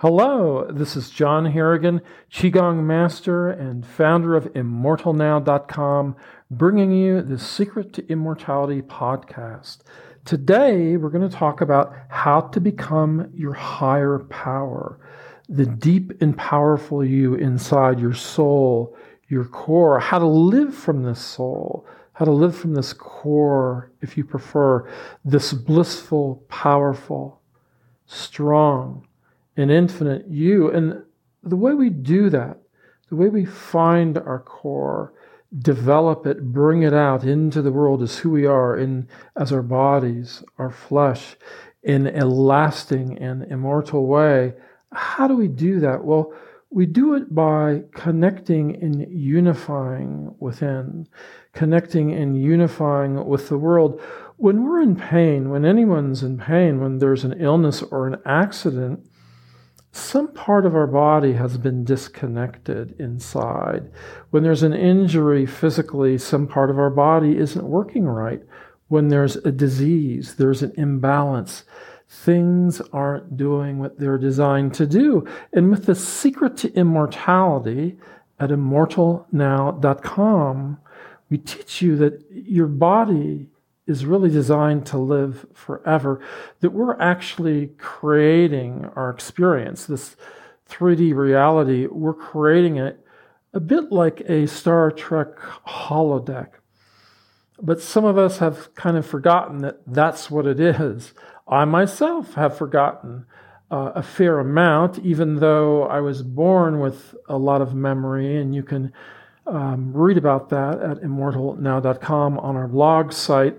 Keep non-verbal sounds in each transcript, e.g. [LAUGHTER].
Hello, this is John Harrigan, Qigong Master and founder of ImmortalNow.com, bringing you the Secret to Immortality podcast. Today, we're going to talk about how to become your higher power, the deep and powerful you inside your soul, your core, how to live from this soul, how to live from this core, if you prefer, this blissful, powerful, strong, an infinite you. And the way we do that, the way we find our core, develop it, bring it out into the world as who we are, in as our bodies, our flesh, in a lasting and immortal way. How do we do that? Well, we do it by connecting and unifying within, connecting and unifying with the world. When we're in pain, when anyone's in pain, when there's an illness or an accident, some part of our body has been disconnected inside. When there's an injury physically, some part of our body isn't working right. When there's a disease, there's an imbalance. Things aren't doing what they're designed to do. And with the secret to immortality at immortalnow.com, we teach you that your body is really designed to live forever, that we're actually creating our experience, this 3D reality, we're creating it a bit like a Star Trek holodeck. But some of us have kind of forgotten that that's what it is. I myself have forgotten uh, a fair amount, even though I was born with a lot of memory, and you can um, read about that at immortalnow.com on our blog site.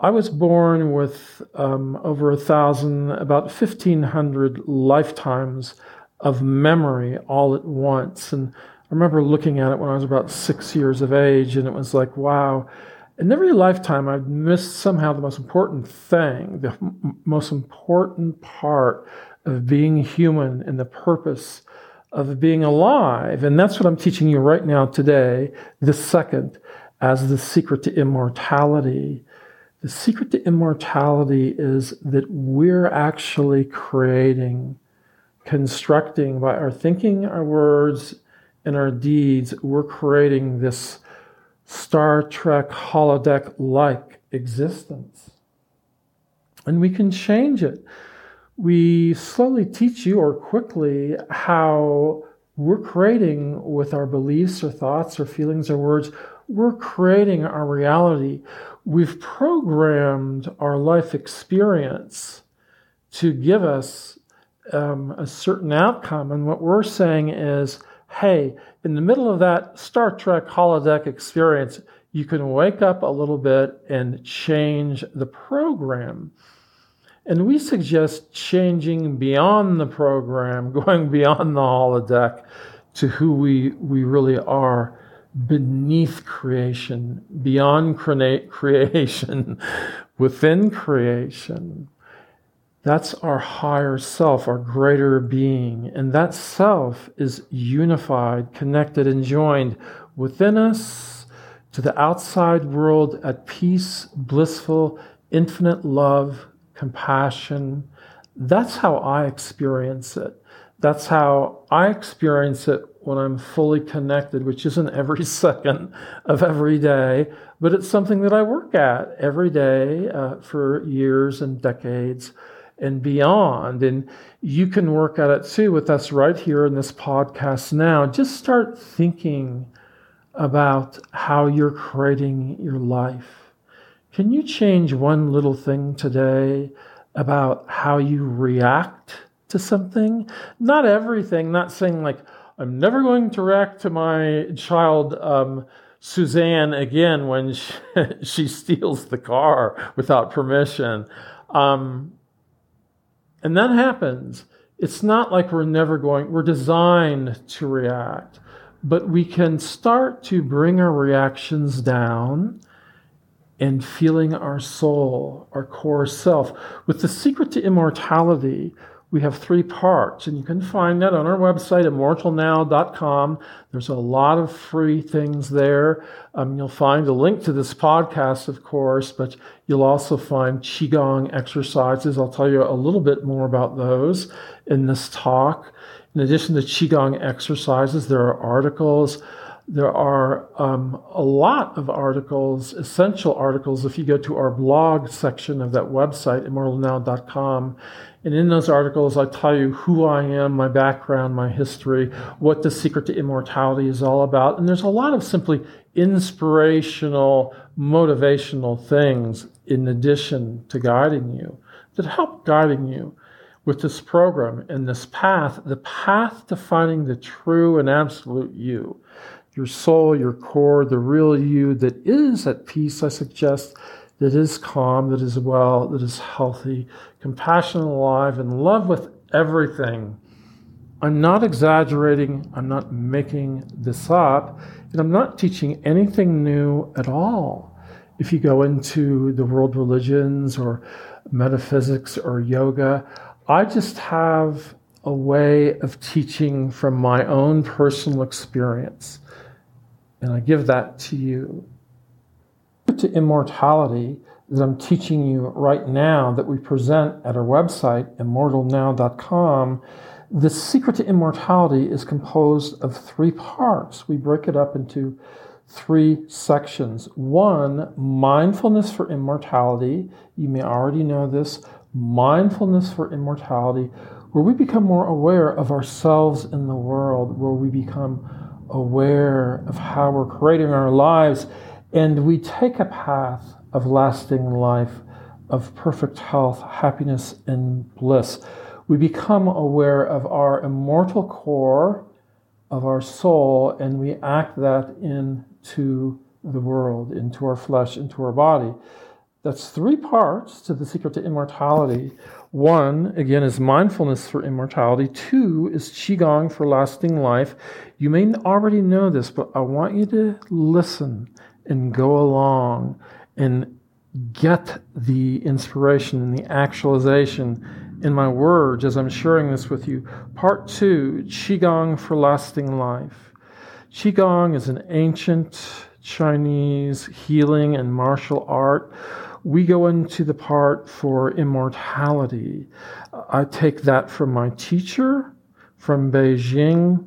I was born with um, over a thousand, about 1,500 lifetimes of memory all at once. And I remember looking at it when I was about six years of age, and it was like, wow. In every lifetime, I've missed somehow the most important thing, the m- most important part of being human and the purpose of being alive. And that's what I'm teaching you right now today, this second, as the secret to immortality. The secret to immortality is that we're actually creating, constructing by our thinking, our words, and our deeds, we're creating this Star Trek holodeck like existence. And we can change it we slowly teach you or quickly how we're creating with our beliefs or thoughts or feelings or words, we're creating our reality. We've programmed our life experience to give us um, a certain outcome. And what we're saying is, hey, in the middle of that Star Trek holodeck experience, you can wake up a little bit and change the program. And we suggest changing beyond the program, [LAUGHS] going beyond the holodeck to who we, we really are beneath creation, beyond creation, [LAUGHS] within creation. That's our higher self, our greater being. And that self is unified, connected, and joined within us to the outside world at peace, blissful, infinite love, compassion. That's how I experience it. That's how I experience it when I'm fully connected, which isn't every [LAUGHS] second of every day, but it's something that I work at every day uh, for years and decades and beyond. And you can work at it too with us right here in this podcast now. Just start thinking about how you're creating your life can you change one little thing today about how you react to something? Not everything, not saying like, I'm never going to react to my child, um, Suzanne, again when she, [LAUGHS] she, steals the car without permission. Um, and that happens. It's not like we're never going, we're designed to react, but we can start to bring our reactions down and feeling our soul, our core self. With the secret to immortality, we have three parts, and you can find that on our website, immortalnow.com. There's a lot of free things there. Um, you'll find a link to this podcast, of course, but you'll also find Qigong exercises. I'll tell you a little bit more about those in this talk. In addition to Qigong exercises, there are articles there are um, a lot of articles, essential articles, if you go to our blog section of that website, immortalnow.com. And in those articles, I tell you who I am, my background, my history, what the secret to immortality is all about. And there's a lot of simply inspirational, motivational things in addition to guiding you that help guiding you with this program and this path, the path to finding the true and absolute you your soul, your core, the real you that is at peace, I suggest, that is calm, that is well, that is healthy, compassionate, alive, in love with everything. I'm not exaggerating, I'm not making this up, and I'm not teaching anything new at all. If you go into the world religions or metaphysics or yoga, I just have a way of teaching from my own personal experience. And I give that to you. To immortality that I'm teaching you right now that we present at our website, immortalnow.com, the secret to immortality is composed of three parts. We break it up into three sections. One, mindfulness for immortality. You may already know this. Mindfulness for immortality, where we become more aware of ourselves in the world, where we become aware of how we're creating our lives, and we take a path of lasting life, of perfect health, happiness, and bliss. We become aware of our immortal core, of our soul, and we act that into the world, into our flesh, into our body. That's three parts to the secret to immortality. One, again, is mindfulness for immortality. Two is Qigong for lasting life. You may already know this, but I want you to listen and go along and get the inspiration and the actualization in my words as I'm sharing this with you. Part two Qigong for lasting life. Qigong is an ancient Chinese healing and martial art we go into the part for immortality. I take that from my teacher from Beijing.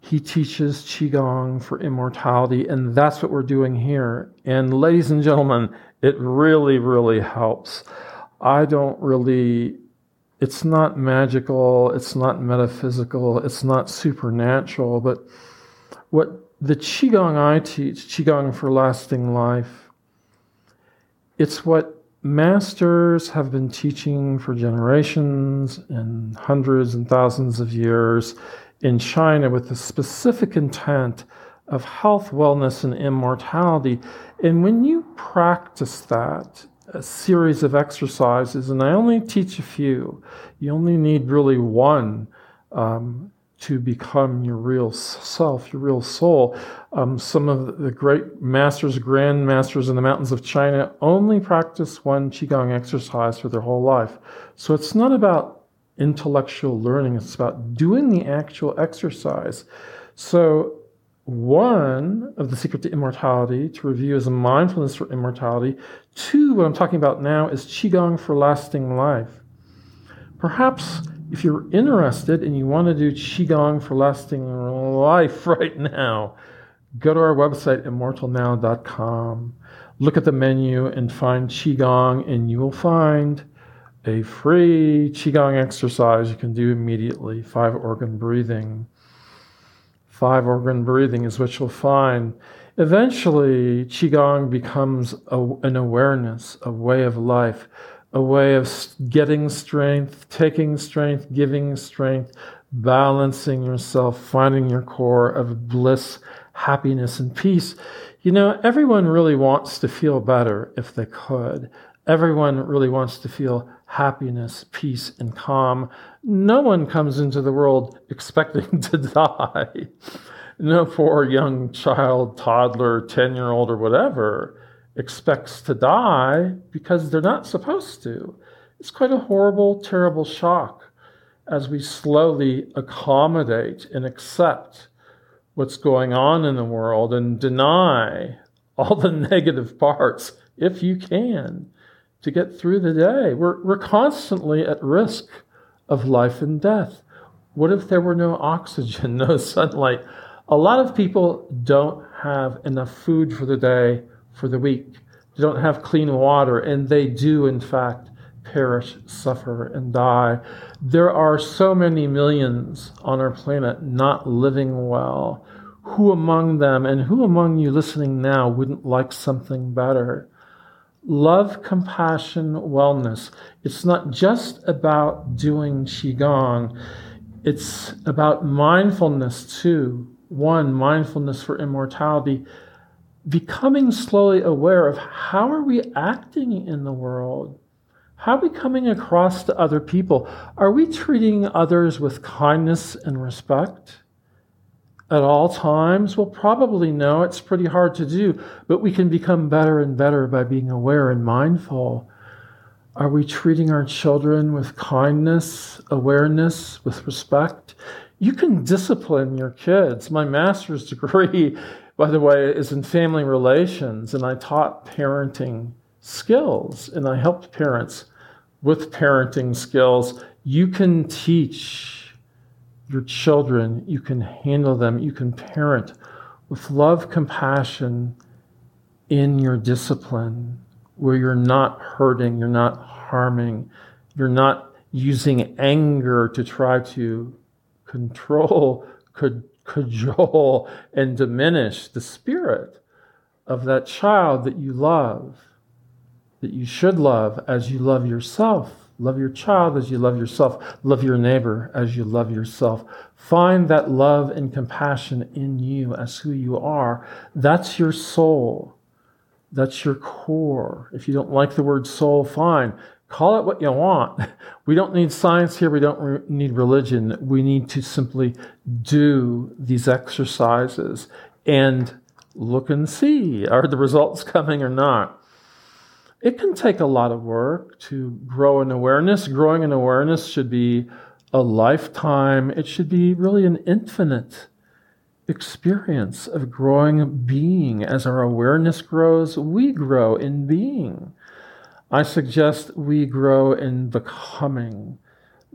He teaches Qigong for immortality, and that's what we're doing here. And ladies and gentlemen, it really, really helps. I don't really, it's not magical, it's not metaphysical, it's not supernatural, but what the Qigong I teach, Qigong for lasting life, it's what masters have been teaching for generations and hundreds and thousands of years in China with the specific intent of health, wellness, and immortality. And when you practice that, a series of exercises, and I only teach a few, you only need really one um, to become your real self, your real soul. Um, some of the great masters, grand masters in the mountains of China only practice one Qigong exercise for their whole life. So it's not about intellectual learning, it's about doing the actual exercise. So, one of the secret to immortality to review is mindfulness for immortality. Two, what I'm talking about now is Qigong for lasting life. Perhaps if you're interested and you want to do Qigong for lasting life [LAUGHS] right now, go to our website, immortalnow.com. Look at the menu and find Qigong, and you will find a free Qigong exercise you can do immediately five organ breathing. Five organ breathing is what you'll find. Eventually, Qigong becomes a, an awareness, a way of life a way of getting strength, taking strength, giving strength, balancing yourself, finding your core of bliss, happiness, and peace. You know, everyone really wants to feel better if they could. Everyone really wants to feel happiness, peace, and calm. No one comes into the world [LAUGHS] expecting [LAUGHS] to die. No poor young child, toddler, 10 year old, or whatever expects to die because they're not supposed to. It's quite a horrible, terrible shock. as we slowly accommodate and accept what's going on in the world and deny all the [LAUGHS] negative parts, if you can, to get through the day. We're, we're constantly at risk of life and death. What if there were no oxygen, [LAUGHS] no sunlight? A lot of people don't have enough food for the day, for the week. They don't have clean water, and they do, in fact, perish, suffer, and die. There are so many millions on our planet not living well. Who among them and who among you listening now wouldn't like something better? Love, compassion, wellness. It's not just about doing Qigong, it's about mindfulness too. One, mindfulness for immortality, becoming slowly aware of how are we acting in the world? How are we coming across to other people? Are we treating others with kindness and respect? At all times? Well, probably no. It's pretty hard to do, but we can become better and better by being aware and mindful. Are we treating our children with kindness, awareness, with respect? You can discipline your kids. My master's [LAUGHS] degree, by the way, is in family relations, and I taught parenting skills and I helped parents with parenting skills. You can teach your children, you can handle them, you can parent with love, compassion in your discipline, where you're not hurting, you're not harming, you're not using anger to try to control, [LAUGHS] cajole, and diminish the spirit of that child that you love that you should love as you love yourself. Love your child as you love yourself. Love your neighbor as you love yourself. Find that love and compassion in you as who you are. That's your soul. That's your core. If you don't like the word soul, fine. Call it what you want. [LAUGHS] We don't need science here. We don't re- need religion. We need to simply do these exercises and look and see are the results [LAUGHS] coming or not it can take a lot of work to grow an awareness. Growing an awareness should be a lifetime, it should be really an infinite experience of growing being. As our awareness grows, we grow in being. I suggest we grow in becoming.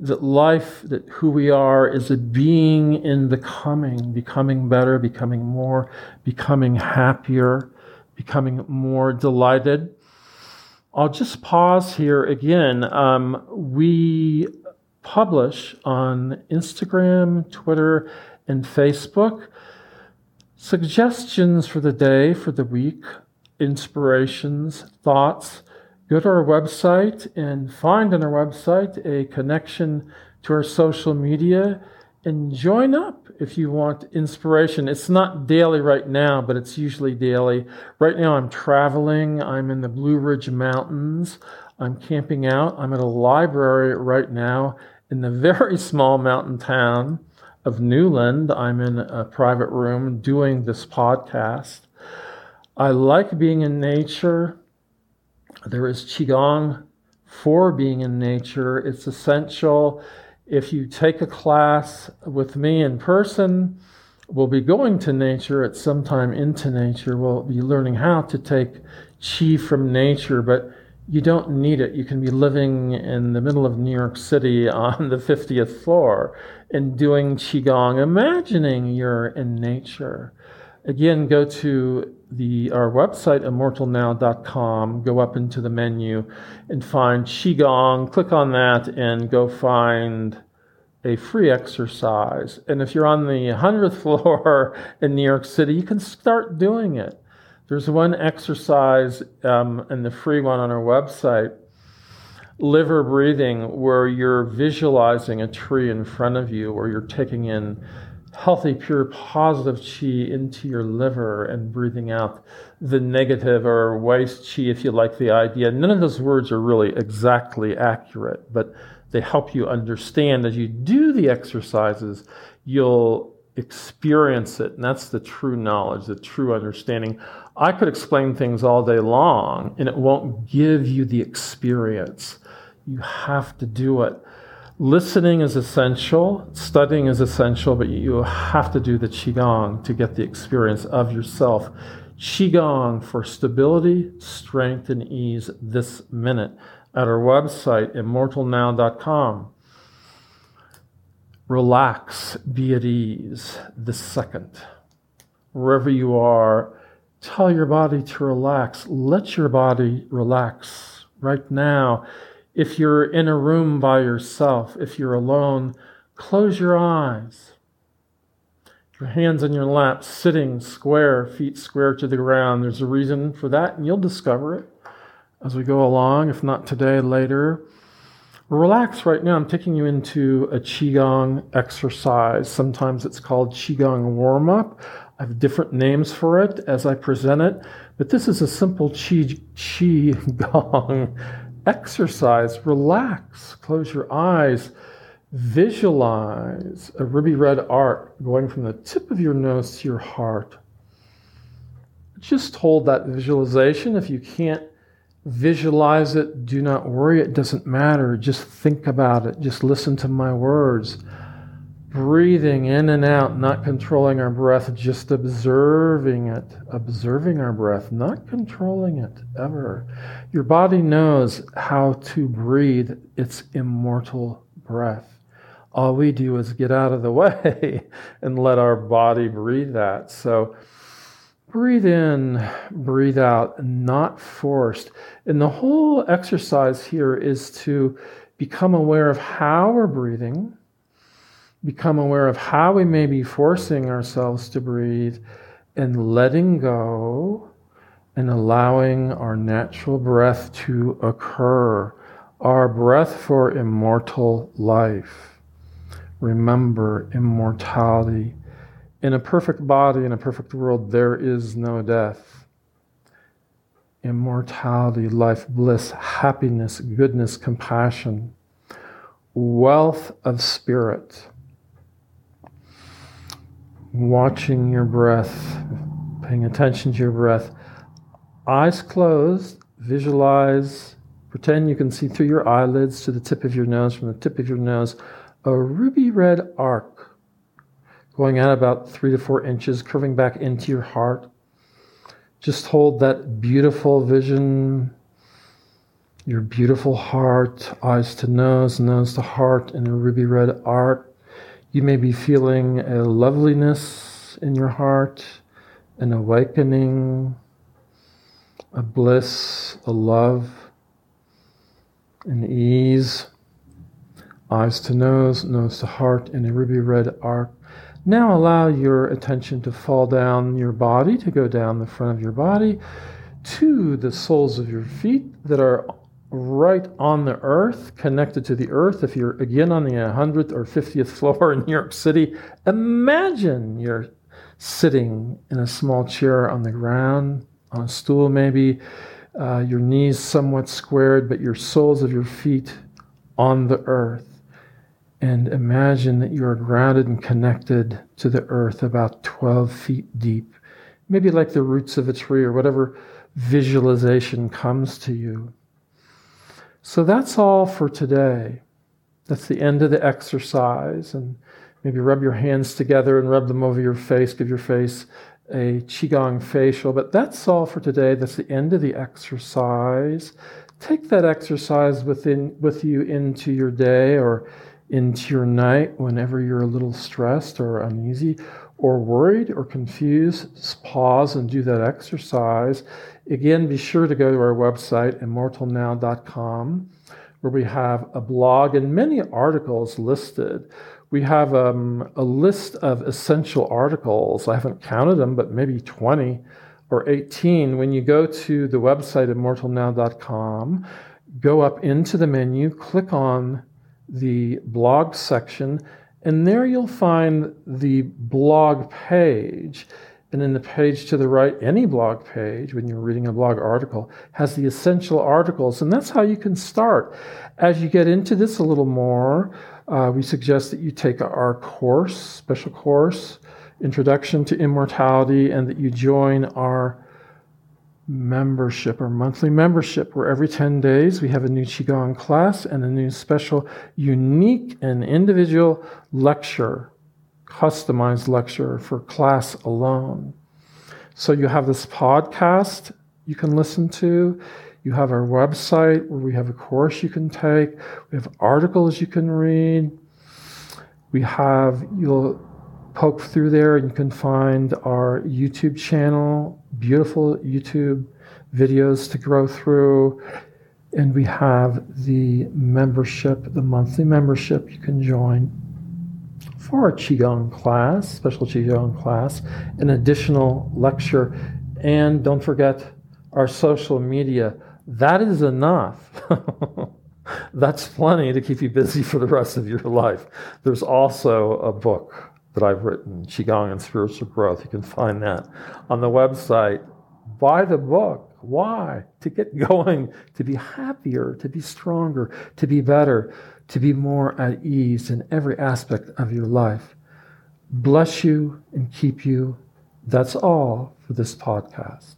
That life, that who we are, is a being in becoming, becoming better, becoming more, becoming happier, becoming more delighted I'll just pause here again. Um, we publish on Instagram, Twitter, and Facebook suggestions for the day, for the week, inspirations, thoughts. Go to our website and find on our website a connection to our social media and join up if you want inspiration. It's not daily right now, but it's usually daily. Right now, I'm traveling. I'm in the Blue Ridge Mountains. I'm camping out. I'm at a library right now in the [LAUGHS] very small mountain town of Newland. I'm in a private room doing this podcast. I like being in nature. There is Qigong for being in nature. It's essential if you take a class with me in person, we'll be going to nature at some time into nature. We'll be learning how to take Qi from nature, but you don't need it. You can be living in the middle of New York City [LAUGHS] on the 50th floor and doing Qigong, imagining you're in nature. Again, go to the our website immortalnow.com go up into the menu and find qigong click on that and go find a free exercise. And if you're on the 100th [LAUGHS] floor in new york city you can start doing it. There's one exercise um, and the free one on our website liver breathing where you're visualizing a tree in front of you or you're taking in healthy, pure, positive chi into your liver and breathing out the negative or waste chi, if you like the idea. None of those words are really exactly accurate, but they help you understand as you do the exercises, you'll experience it. And that's the true knowledge, the true understanding. I could explain things all day long, and it won't give you the experience. You have to do it. Listening is essential, studying is essential, but you have to do the Qigong to get the experience of yourself. Qigong for stability, strength, and ease this minute at our website, immortalnow.com. Relax, be at ease this second. Wherever you are, tell your body to relax. Let your body relax right now. If you're in a room by yourself, if you're alone, close your eyes. Your hands in your lap, sitting square, feet square to the ground. There's a reason for that, and you'll discover it as we go along, if not today, later. Relax right now. I'm taking you into a Qigong exercise. Sometimes it's called Qigong warm up. I have different names for it as I present it, but this is a simple Qi, Qigong exercise, relax, close your eyes, visualize a ruby red arc going from the tip of your nose to your heart. Just hold that visualization. If you can't visualize it, do not worry, it doesn't matter. Just think about it, just listen to my words breathing in and out, not controlling our breath, just observing it, observing our breath, not controlling it ever. Your body knows how to breathe its immortal breath. All we do is get out of the [LAUGHS] way and let our body breathe that. So, breathe in, breathe out, not forced. And the whole exercise here is to become aware of how we're breathing become aware of how we may be forcing ourselves to breathe and letting go and allowing our natural breath to occur, our breath for immortal life. Remember immortality. In a perfect body, in a perfect world, there is no death. Immortality, life, bliss, happiness, goodness, compassion, wealth of spirit watching your breath, paying attention to your breath. Eyes closed, visualize, pretend you can see through your eyelids to the tip of your nose, from the tip of your nose, a ruby red arc going out about three to four inches, curving back into your heart. Just hold that beautiful vision, your beautiful heart, eyes to nose, nose to heart, in a ruby red arc you may be feeling a loveliness in your heart, an awakening, a bliss, a love, an ease, eyes to nose, nose to heart, in a ruby red arc. Now allow your attention to fall down your body, to go down the front of your body to the soles of your feet that are right on the earth, connected to the earth. If you're again on the 100th or 50th floor in New York City, imagine you're sitting in a small chair on the ground, on a stool maybe, uh, your knees somewhat squared, but your soles of your feet on the earth. And imagine that you are grounded and connected to the earth about 12 feet deep, maybe like the roots of a tree or whatever visualization comes to you. So that's all for today. That's the end of the exercise. And maybe rub your hands together and rub them over your face, give your face a Qigong facial. But that's all for today. That's the end of the exercise. Take that exercise within, with you into your day or into your night whenever you're a little stressed or uneasy or worried or confused. Just pause and do that exercise. Again, be sure to go to our website, immortalnow.com, where we have a blog and many articles listed. We have um, a list of essential articles. I haven't counted them, but maybe 20 or 18. When you go to the website, immortalnow.com, go up into the menu, click on the blog section, and there you'll find the blog page. And in the page to the right, any blog page, when you're reading a blog article, has the essential articles. And that's how you can start. As you get into this a little more, uh, we suggest that you take our course, special course, Introduction to Immortality, and that you join our membership or monthly membership, where every 10 days we have a new Qigong class and a new special, unique, and individual lecture, customized lecture for class alone. So you have this podcast you can listen to. You have our website where we have a course you can take. We have articles you can read. We have, you'll poke through there and you can find our YouTube channel, beautiful YouTube videos to grow through. And we have the membership, the monthly membership you can join for a Qigong class, special Qigong class, an additional lecture. And don't forget our social media. That is enough. [LAUGHS] That's plenty to keep you busy for the rest of your life. There's also a book that I've written, Qigong and Spiritual Growth. You can find that on the website. Buy the book. Why? To get [LAUGHS] going, to be happier, to be stronger, to be better, to be more at ease in every aspect of your life. Bless you and keep you. That's all for this podcast.